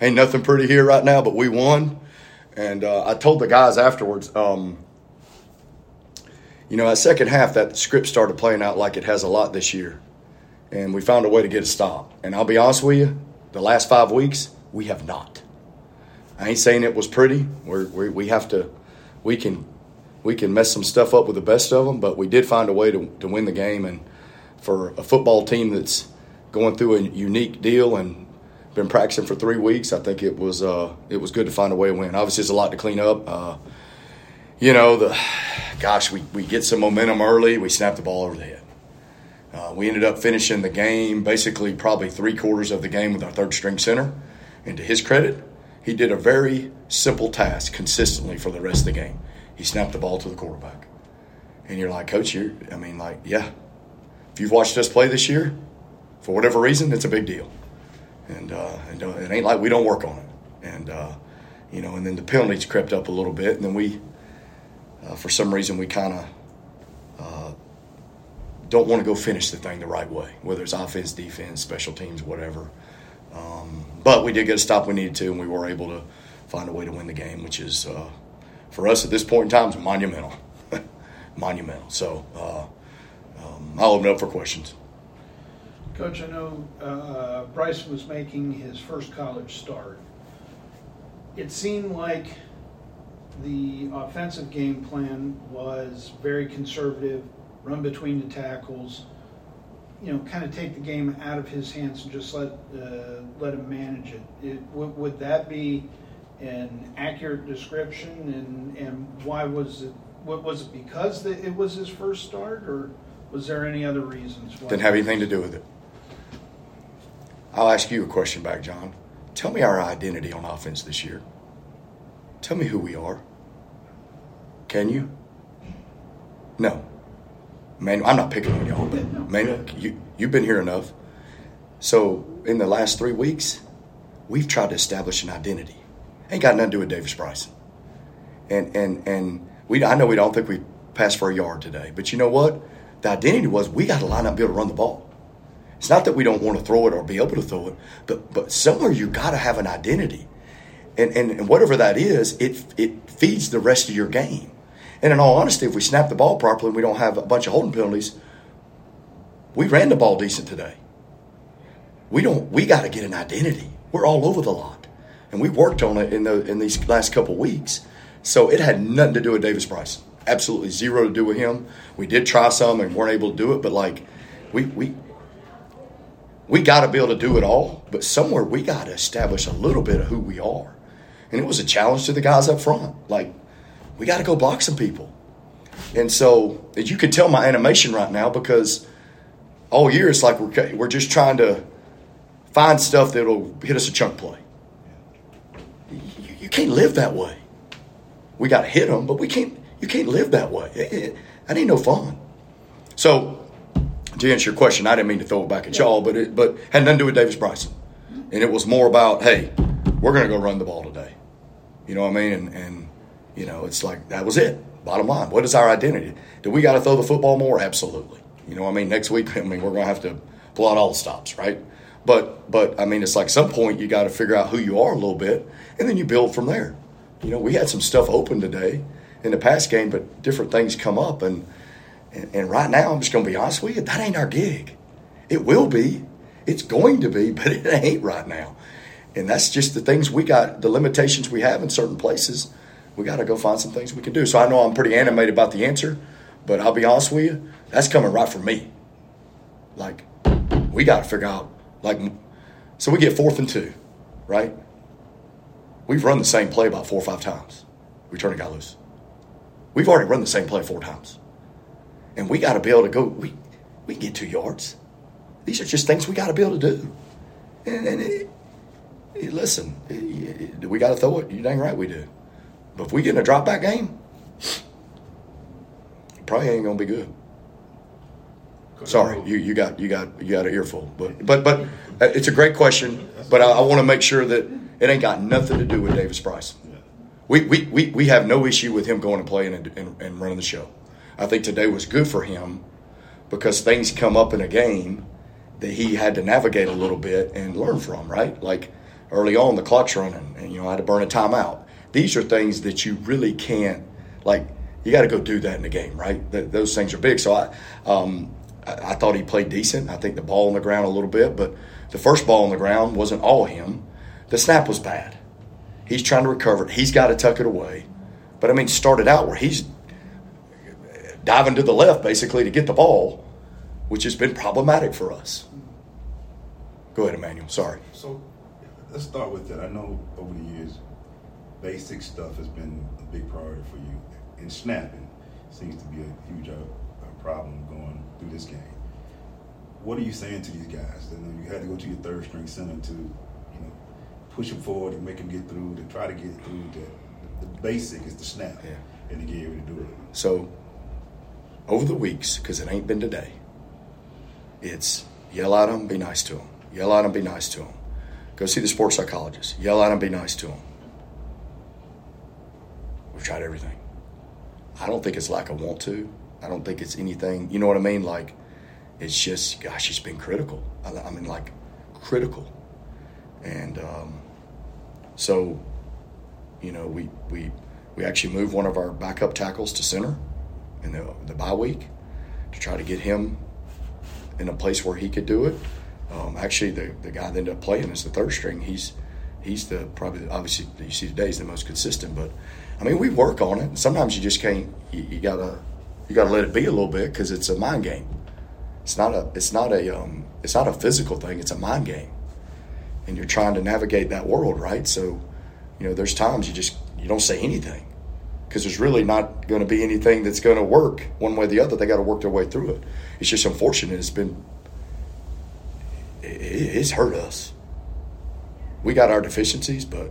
ain't nothing pretty here right now, but we won. And uh, I told the guys afterwards, um, you know, that second half, that script started playing out like it has a lot this year. And we found a way to get a stop. And I'll be honest with you, the last five weeks, we have not. I ain't saying it was pretty. We're, we we have to, we can, we can mess some stuff up with the best of them, but we did find a way to, to win the game. And for a football team that's going through a unique deal and been practicing for three weeks, I think it was uh, it was good to find a way to win. Obviously, it's a lot to clean up. Uh, you know, the gosh, we, we get some momentum early, we snap the ball over the head. Uh, we ended up finishing the game basically probably three quarters of the game with our third string center. And to his credit, he did a very simple task consistently for the rest of the game. He snapped the ball to the quarterback. And you're like, Coach, you're, I mean, like, yeah. If you've watched us play this year, for whatever reason, it's a big deal. And, uh, and uh, it ain't like we don't work on it. And, uh, you know, and then the penalties crept up a little bit. And then we, uh, for some reason, we kind of uh, don't want to go finish the thing the right way, whether it's offense, defense, special teams, whatever. Um, but we did get a stop we needed to, and we were able to find a way to win the game, which is uh, for us at this point in time is monumental, monumental. So um, I'll open up for questions. Coach, I know uh, Bryce was making his first college start. It seemed like the offensive game plan was very conservative, run between the tackles, you know, kind of take the game out of his hands and just let uh, let him manage it. it would, would that be an accurate description? And and why was it? What was it because the, it was his first start, or was there any other reasons? Why? Didn't have anything to do with it. I'll ask you a question back, John. Tell me our identity on offense this year. Tell me who we are. Can you? No. Man, I'm not picking on y'all, but man, you you've been here enough. So in the last three weeks, we've tried to establish an identity. Ain't got nothing to do with Davis Bryson. And and and we I know we don't think we passed for a yard today, but you know what? The identity was we got to line up, be able to run the ball. It's not that we don't want to throw it or be able to throw it, but but somewhere you got to have an identity, and, and and whatever that is, it it feeds the rest of your game. And in all honesty, if we snap the ball properly and we don't have a bunch of holding penalties, we ran the ball decent today. We don't. We got to get an identity. We're all over the lot, and we worked on it in the in these last couple weeks. So it had nothing to do with Davis Bryson. Absolutely zero to do with him. We did try some and weren't able to do it, but like we we we got to be able to do it all. But somewhere we got to establish a little bit of who we are, and it was a challenge to the guys up front. Like we got to go block some people. And so you can tell my animation right now because all year it's like we're, we're just trying to find stuff that'll hit us a chunk play. You, you can't live that way. We got to hit them, but we can't. You can't live that way. It, it, that ain't no fun. So to answer your question, I didn't mean to throw it back at y'all, but it but had nothing to do with Davis Bryson, and it was more about hey, we're going to go run the ball today. You know what I mean? And, and you know, it's like that was it. Bottom line, what is our identity? Do we got to throw the football more? Absolutely. You know, what I mean, next week, I mean, we're going to have to pull out all the stops, right? But, but I mean, it's like some point you got to figure out who you are a little bit, and then you build from there. You know, we had some stuff open today in the past game, but different things come up, and and, and right now, I'm just going to be honest with you, that ain't our gig. It will be, it's going to be, but it ain't right now. And that's just the things we got, the limitations we have in certain places we got to go find some things we can do. So I know I'm pretty animated about the answer, but I'll be honest with you, that's coming right from me. Like, we got to figure out, like, so we get fourth and two, right? We've run the same play about four or five times. We turn a guy loose. We've already run the same play four times. And we got to be able to go, we, we can get two yards. These are just things we got to be able to do. And, and it, it, listen, it, we got to throw it. You dang right we do. But if we get in a drop back game, probably ain't gonna be good. Sorry, you, you got you got you got an earful, but but but uh, it's a great question. But I, I want to make sure that it ain't got nothing to do with Davis Bryson. We, we, we, we have no issue with him going and playing and, and, and running the show. I think today was good for him because things come up in a game that he had to navigate a little bit and learn from. Right, like early on the clock's running, and you know I had to burn a timeout. These are things that you really can't like. You got to go do that in the game, right? Th- those things are big. So I, um, I, I thought he played decent. I think the ball on the ground a little bit, but the first ball on the ground wasn't all him. The snap was bad. He's trying to recover it. He's got to tuck it away. But I mean, started out where he's diving to the left basically to get the ball, which has been problematic for us. Go ahead, Emmanuel. Sorry. So let's start with that. I know over the years, basic stuff has been a big priority for you, and snapping seems to be a huge uh, problem going through this game. What are you saying to these guys? That you had to go to your third string center to, you know, push them forward and make them get through, to try to get through. To, the basic is the snap, Yeah. and to get able to do it. So, over the weeks, because it ain't been today, it's yell at them, be nice to them. Yell at them, be nice to them. Go see the sports psychologist. Yell at them, be nice to them. We've tried everything. I don't think it's like I want to. I don't think it's anything. You know what I mean? Like, it's just, gosh, it's been critical. I, I mean, like, critical. And um, so, you know, we we we actually moved one of our backup tackles to center in the the bye week to try to get him in a place where he could do it. Um, actually, the the guy that ended up playing is the third string. He's he's the probably obviously you see today is the most consistent. But I mean, we work on it. Sometimes you just can't. You, you gotta you gotta let it be a little bit because it's a mind game. It's not a it's not a um, it's not a physical thing. It's a mind game, and you're trying to navigate that world, right? So, you know, there's times you just you don't say anything because there's really not going to be anything that's going to work one way or the other. They got to work their way through it. It's just unfortunate. It's been it, it's hurt us. We got our deficiencies, but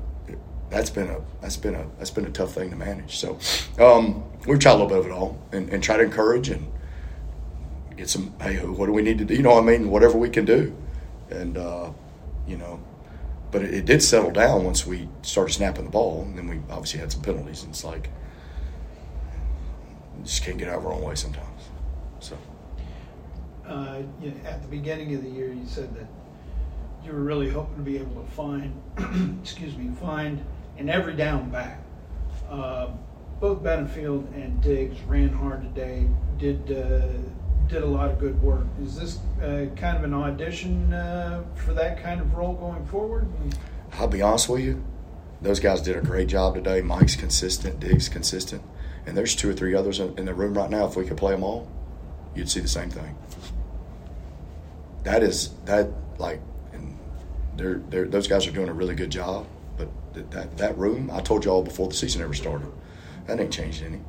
that's been a that's been a that's been a tough thing to manage. So um, we've tried a little bit of it all and, and try to encourage and get some. Hey, what do we need to do? You know what I mean? Whatever we can do, and uh, you know. But it, it did settle down once we started snapping the ball, and then we obviously had some penalties. And it's like just can't get out of our own way sometimes. So Uh, you know, at the beginning of the year, you said that you were really hoping to be able to find, excuse me, find an every down back. Uh, both Benefield and Diggs ran hard today. Did uh, did a lot of good work. Is this uh, kind of an audition uh, for that kind of role going forward? I'll be honest with you, those guys did a great job today. Mike's consistent, Diggs consistent, and there's two or three others in, the room right now. If we could play them all, you'd see the same thing. That is that like, and they're, they're those guys are doing a really good job. But th- that that room, I told you all before the season ever started, that ain't changed any.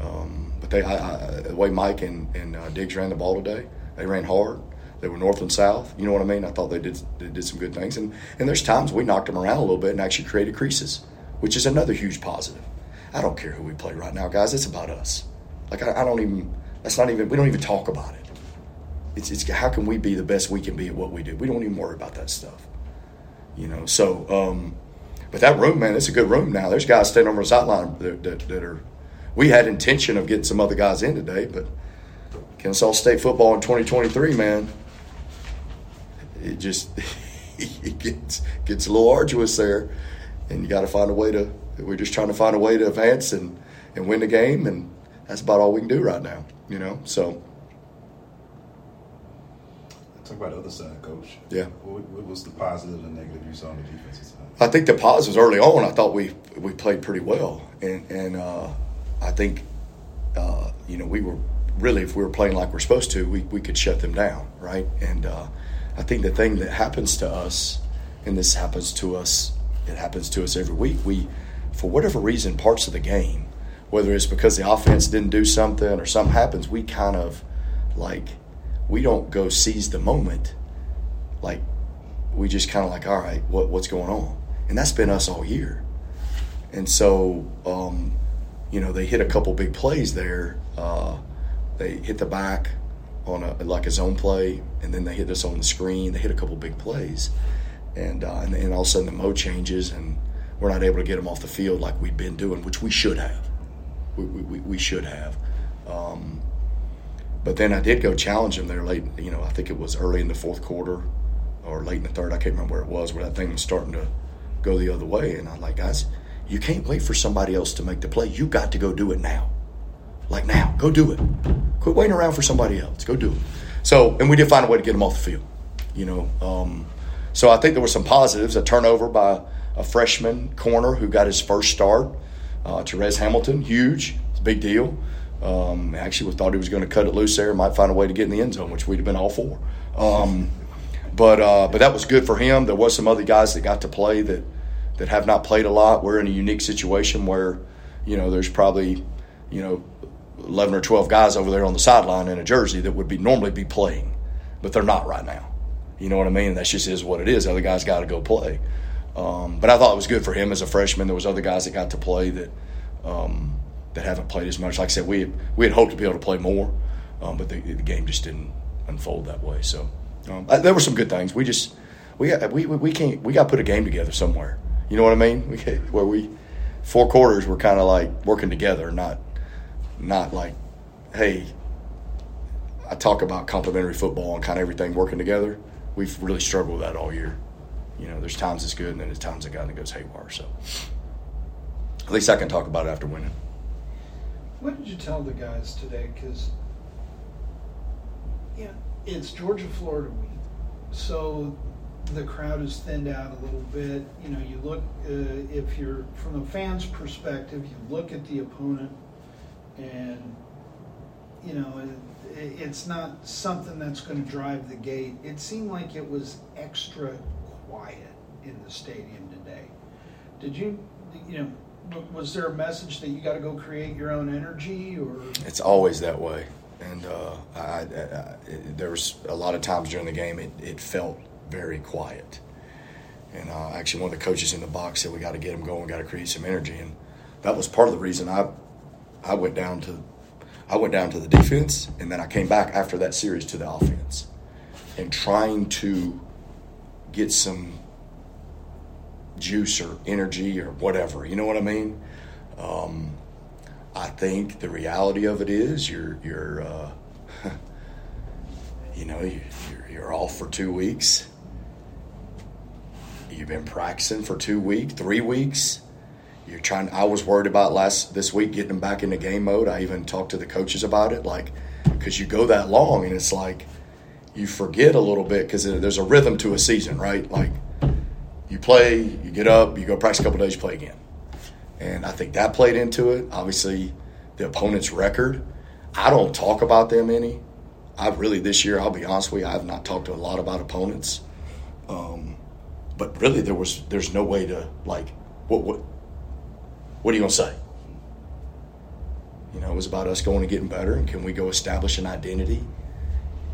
Um, but they, I, I, the way Mike and, and uh, Diggs ran the ball today, they ran hard. They were north and south. You know what I mean? I thought they did they did some good things. And and there's times we knocked them around a little bit and actually created creases, which is another huge positive. I don't care who we play right now, guys. It's about us. Like I, I don't even. That's not even. We don't even talk about it. It's, it's how can we be the best we can be at what we do. We don't even worry about that stuff. You know. So, um, but that room, man, it's a good room now. There's guys standing over the sideline that, that, that are. We had intention of getting some other guys in today, but Kennesaw State football in 2023, man, it just it gets gets a little arduous there, and you got to find a way to. We're just trying to find a way to advance and and win the game, and that's about all we can do right now. You know, so Talk about the other side, coach. Yeah. What, what was the positive and negative you saw on the defensive side? I think the positives early on. I thought we we played pretty well, and and uh, I think uh, you know we were really if we were playing like we're supposed to, we we could shut them down, right? And uh, I think the thing that happens to us, and this happens to us, it happens to us every week. We, for whatever reason, parts of the game, whether it's because the offense didn't do something or something happens, we kind of like we don't go seize the moment, like we just kind of like, all right, what, what's going on? And that's been us all year. And so, um, you know, they hit a couple big plays there. Uh, they hit the back on a like a zone play, and then they hit us on the screen. They hit a couple big plays, and uh, and, and all of a sudden the mode changes, and we're not able to get them off the field like we've been doing, which we should have. We, we, we should have. Um, but then I did go challenge them there late. You know, I think it was early in the fourth quarter or late in the third. I can't remember where it was, where that thing was starting to go the other way. And I'm like, guys, you can't wait for somebody else to make the play. You got to go do it now. Like now, go do it. Quit waiting around for somebody else. Go do it. So, and we did find a way to get them off the field. You know, um, so I think there were some positives. A turnover by a freshman corner who got his first start, uh, Therese Hamilton, huge, big deal. Um, actually, we thought he was going to cut it loose there, might find a way to get in the end zone, which we'd have been all for. Um, but uh, but that was good for him. There was some other guys that got to play that that have not played a lot. We're in a unique situation where, you know, there's probably, you know, 11 or 12 guys over there on the sideline in a jersey that would be normally be playing, but they're not right now. You know what I mean? That just is what it is. Other guys got to go play. Um, but I thought it was good for him as a freshman. There was other guys that got to play that um, that haven't played as much. Like I said, we had, we had hoped to be able to play more, um, but the, the, game just didn't unfold that way. So um, I, there were some good things. We just we got, we, we can't we got to put a game together somewhere. You know what I mean? We where we four quarters were kind of like working together, not not like, hey, I talk about complementary football and kind of everything working together. We've really struggled with that all year. You know, there's times it's good, and then there's times it kind of goes haywire. So at least I can talk about it after winning. What did you tell the guys today? Because yeah, it's Georgia Florida week, so the crowd is thinned out a little bit. You know, you look uh, if you're from the fans' perspective, you look at the opponent and you know it, it's not something that's going to drive the gate. It seemed like it was extra quiet in the stadium today. Did you, you know, was there a message that you got to go create your own energy, or it's always that way? And uh, I, I, I, there was a lot of times during the game it, it felt very quiet. And uh, actually, one of the coaches in the box said we got to get them going, got to create some energy, and that was part of the reason I I went down to I went down to the defense, and then I came back after that series to the offense, and trying to get some juice or energy or whatever. You know what I mean? Um, I think the reality of it is you're you're uh, you know you're, you're off for two weeks. You've been practicing for two weeks, three weeks you're trying. I was worried about last this week getting them back into game mode. I even talked to the coaches about it, like because you go that long and it's like you forget a little bit because there's a rhythm to a season, right? Like you play, you get up, you go practice a couple days, you play again, and I think that played into it. Obviously, the opponent's record. I don't talk about them any. I've really this year. I'll be honest with you. I've not talked a lot about opponents. Um, but really, there was there's no way to like what what what are you to say? You know, it was about us going and getting better, and can we go establish an identity,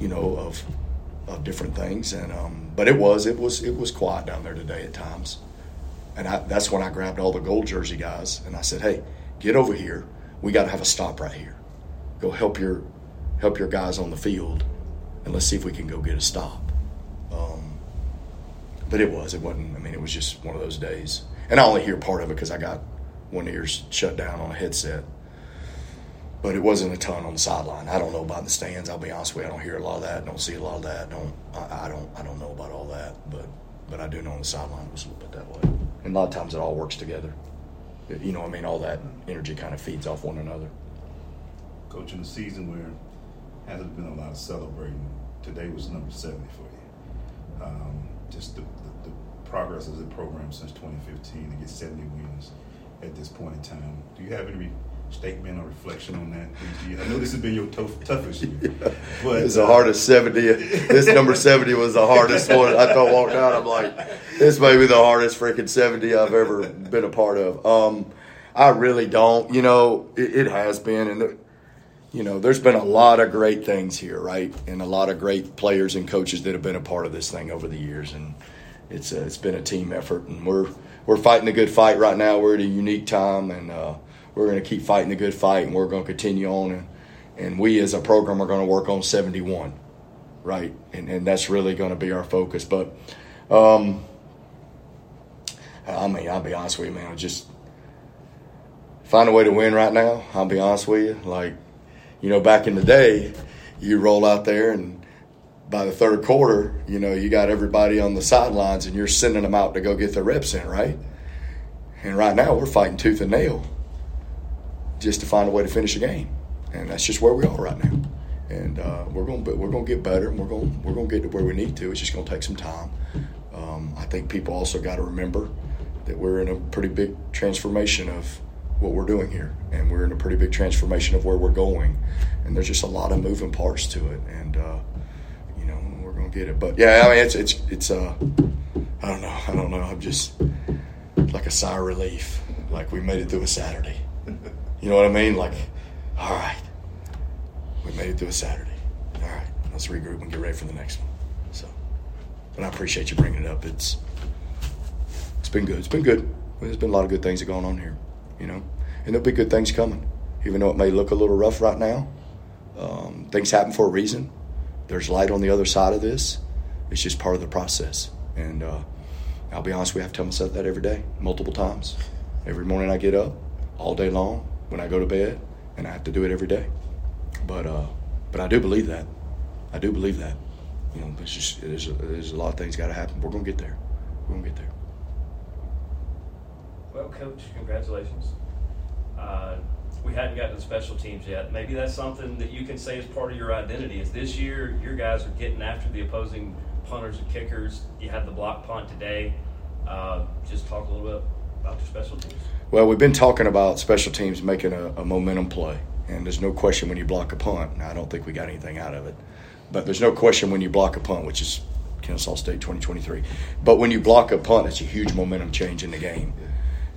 you know, of of different things. And um, but it was it was it was quiet down there today at times, and I, that's when I grabbed all the gold jersey guys and I said, hey, get over here. We got to have a stop right here. Go help your help your guys on the field, and let's see if we can go get a stop. Um, but it was it wasn't. I mean, it was just one of those days, and I only hear part of it because I got one ear's shut down on a headset. But it wasn't a ton on the sideline. I don't know about the stands. I'll be honest with you. I don't hear a lot of that. Don't see a lot of that. Don't I, I don't I don't know about all that. But but I do know on the sideline it was a little bit that way. And a lot of times it all works together. You know, I mean, all that energy kind of feeds off one another. Coach, in a season where hasn't been a lot of celebrating, today was number 70 for you. Um, just the, the, the progress of the program since 2015 to get 70 wins at this point in time. Do you have any statement or reflection on that? I know this has been your tough, toughest year, but it's the uh, hardest seventy. This number seventy was the hardest one. I thought walked out. I'm like, this may be the hardest freaking seventy I've ever been a part of. Um, I really don't. You know, it, it has been, and the, you know, there's been a lot of great things here, right, and a lot of great players and coaches that have been a part of this thing over the years, and it's a, it's been a team effort, and we're we're fighting a good fight right now. We're at a unique time, and uh, we're going to keep fighting the good fight, and we're going to continue on. And, and we as a program are going to work on 71, right? And, and that's really going to be our focus. But um, I mean, I'll be honest with you, man. Just find a way to win right now. I'll be honest with you. Like, you know, back in the day, you roll out there and by the third quarter, you know, you got everybody on the sidelines and you're sending them out to go get their reps in, right? And right now we're fighting tooth and nail just to find a way to finish a game, and that's just where we are right now. And uh, we're going to we're going to get better, and we're going we're going to get to where we need to. It's just going to take some time. Um, I think people also got to remember that we're in a pretty big transformation of what we're doing here, and we're in a pretty big transformation of where we're going, and there's just a lot of moving parts to it, and uh, you know we're going to get it. But yeah, I mean it's it's it's uh, I don't know, I don't know. I'm just like a sigh of relief, like we made it through a Saturday. You know what I mean? Like, all right, we made it through a Saturday. All right, let's regroup and get ready for the next one. So, but I appreciate you bringing it up. It's it's been good. It's been good. There's been a lot of good things that going on here, you know, and there'll be good things coming. Even though it may look a little rough right now, um, things happen for a reason. There's light on the other side of this. It's just part of the process, and uh, I'll be honest. We have to tell myself that every day, multiple times. Every morning I get up, all day long, when I go to bed, and I have to do it every day. But uh, but I do believe that. I do believe that. You know, it's just there's a, there's a lot of things got to happen. We're gonna get there. We're gonna get there. Well, Coach, congratulations. Uh, we hadn't gotten to special teams yet. Maybe that's something that you can say is part of your identity. Is this year your guys are getting after the opposing punters and kickers. You had the block punt today. Uh, just talk a little bit about your special teams. Well, we've been talking about special teams making a, a momentum play, and there's no question when you block a punt. I don't think we got anything out of it, but there's no question when you block a punt, which is Kennesaw State 2023. But when you block a punt, it's a huge momentum change in the game.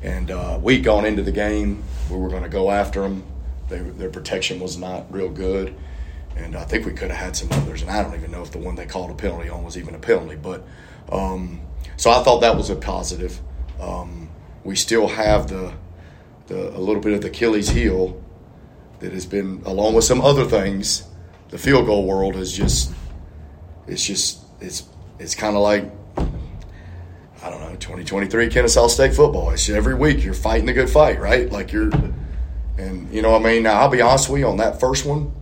And uh, we'd gone into the game, we were going to go after them. They, their protection was not real good, and I think we could have had some others. And I don't even know if the one they called a penalty on was even a penalty. But um, so I thought that was a positive. Um, we still have the, the a little bit of the Achilles heel that has been, along with some other things, the field goal world has just it's just it's it's kind of like I don't know 2023 Kennesaw State football. It's every week you're fighting the good fight, right? Like you're and you know what I mean. Now I'll be honest with you on that first one.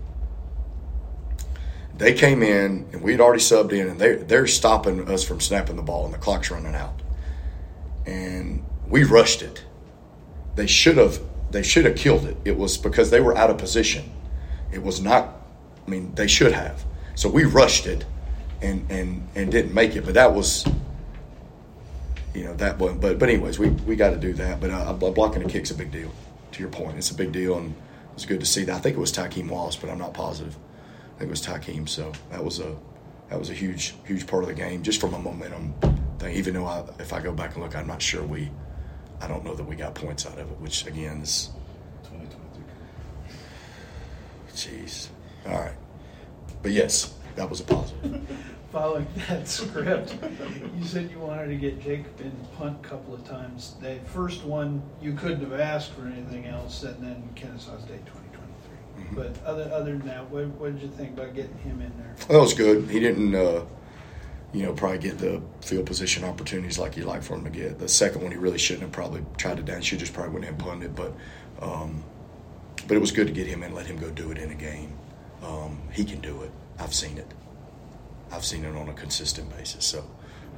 They came in and we'd already subbed in, and they they're stopping us from snapping the ball, and the clock's running out. And we rushed it. They should have they should have killed it. It was because they were out of position. It was not. I mean, they should have. So we rushed it, and and and didn't make it. But that was, you know, that. But but, but anyways, we we got to do that. But uh, blocking a kick's a big deal. To your point, it's a big deal, and it's good to see that. I think it was Tykeem Wallace, but I'm not positive. I think it was Tykeem. So that was a that was a huge huge part of the game, just from a momentum thing. Even though I, if I go back and look, I'm not sure we. I don't know that we got points out of it, which again is. 2023. Jeez. All right. But yes, that was a positive. Following that script, you said you wanted to get Jacob in punt a couple of times. The first one, you couldn't have asked for anything else, and then Kennesaw State 2023. Mhm. But other other than that, what, what did you think about getting him in there? That was good. He didn't, uh, you know, probably get the field position opportunities like you'd like for him to get. The second one, he really shouldn't have probably tried to down. Should just probably wouldn't have punted it. But, um, but it was good to get him in, and let him go do it in a game. Um, he can do it. I've seen it. I've seen it on a consistent basis. So,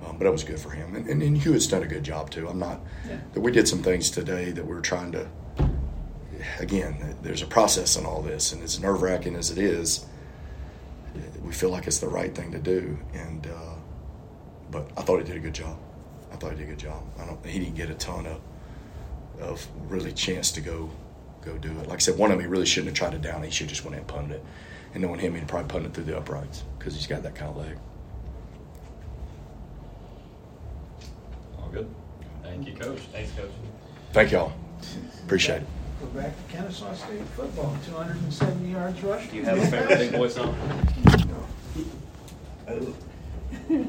um, but it was good for him. And, and, and Hewitt's done a good job too. I'm not. Yeah. That we did some things today that we're trying to. Again, there's a process in all this, and as nerve wracking as it is, we feel like it's the right thing to do. And uh, but I thought he did a good job. I thought he did a good job. I don't. He didn't get a ton of of really chance to go go do it. Like I said, one of them he really shouldn't have tried to down. it. He should just went in and punted it. And knowing him, he'd probably punted it through the uprights because he's got that kind of leg. All good. Thank you, Coach. Thanks, Coach. Thank y'all. Appreciate it. We're back to Kennesaw State football, 270 yards rush. Do you have a favorite big boy song?